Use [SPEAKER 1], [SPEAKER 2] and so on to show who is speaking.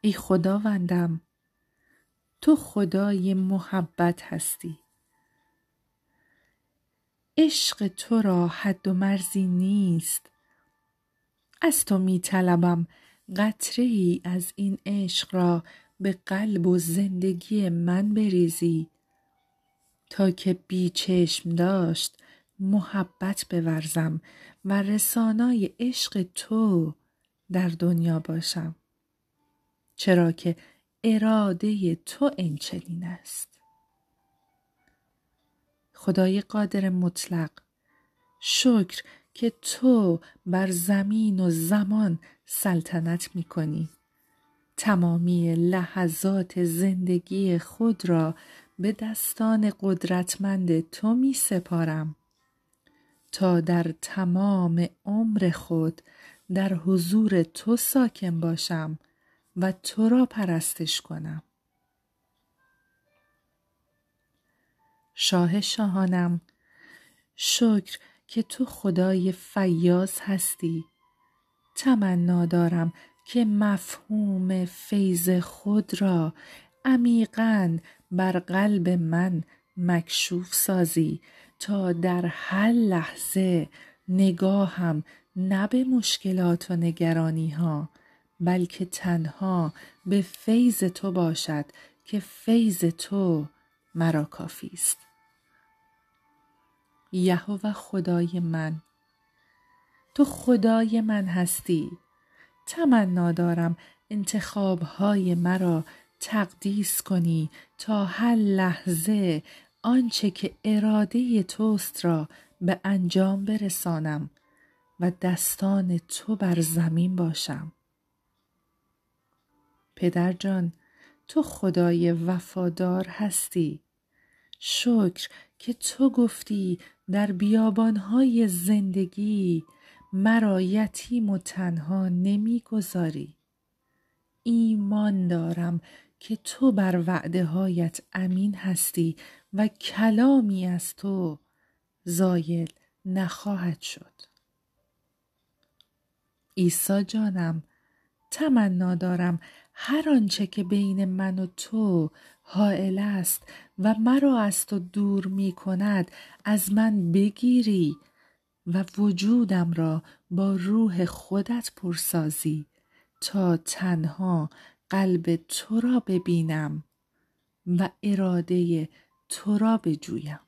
[SPEAKER 1] ای خداوندم تو خدای محبت هستی. عشق تو را حد و مرزی نیست. از تو می طلبم قطره ای از این عشق را به قلب و زندگی من بریزی. تا که بی چشم داشت محبت بورزم و رسانای عشق تو در دنیا باشم. چرا که اراده تو این چنین است. خدای قادر مطلق شکر که تو بر زمین و زمان سلطنت می کنی تمامی لحظات زندگی خود را به دستان قدرتمند تو می سپارم تا در تمام عمر خود در حضور تو ساکن باشم. و تو را پرستش کنم. شاه شاهانم شکر که تو خدای فیاض هستی. تمنا دارم که مفهوم فیض خود را عمیقا بر قلب من مکشوف سازی تا در هر لحظه نگاهم نه به مشکلات و نگرانی ها بلکه تنها به فیض تو باشد که فیض تو مرا کافی است. یهوه خدای من تو خدای من هستی. تمنا دارم انتخابهای مرا تقدیس کنی تا هر لحظه آنچه که اراده توست را به انجام برسانم و دستان تو بر زمین باشم. پدر جان تو خدای وفادار هستی. شکر که تو گفتی در بیابانهای زندگی مرا یتیم و تنها نمی‌گذاری. ایمان دارم که تو بر وعده هایت امین هستی و کلامی از تو زایل نخواهد شد. عیسی جانم تمنا دارم. هر آنچه که بین من و تو حائل است و مرا از تو دور می کند از من بگیری و وجودم را با روح خودت پرسازی تا تنها قلب تو را ببینم و اراده تو را بجویم.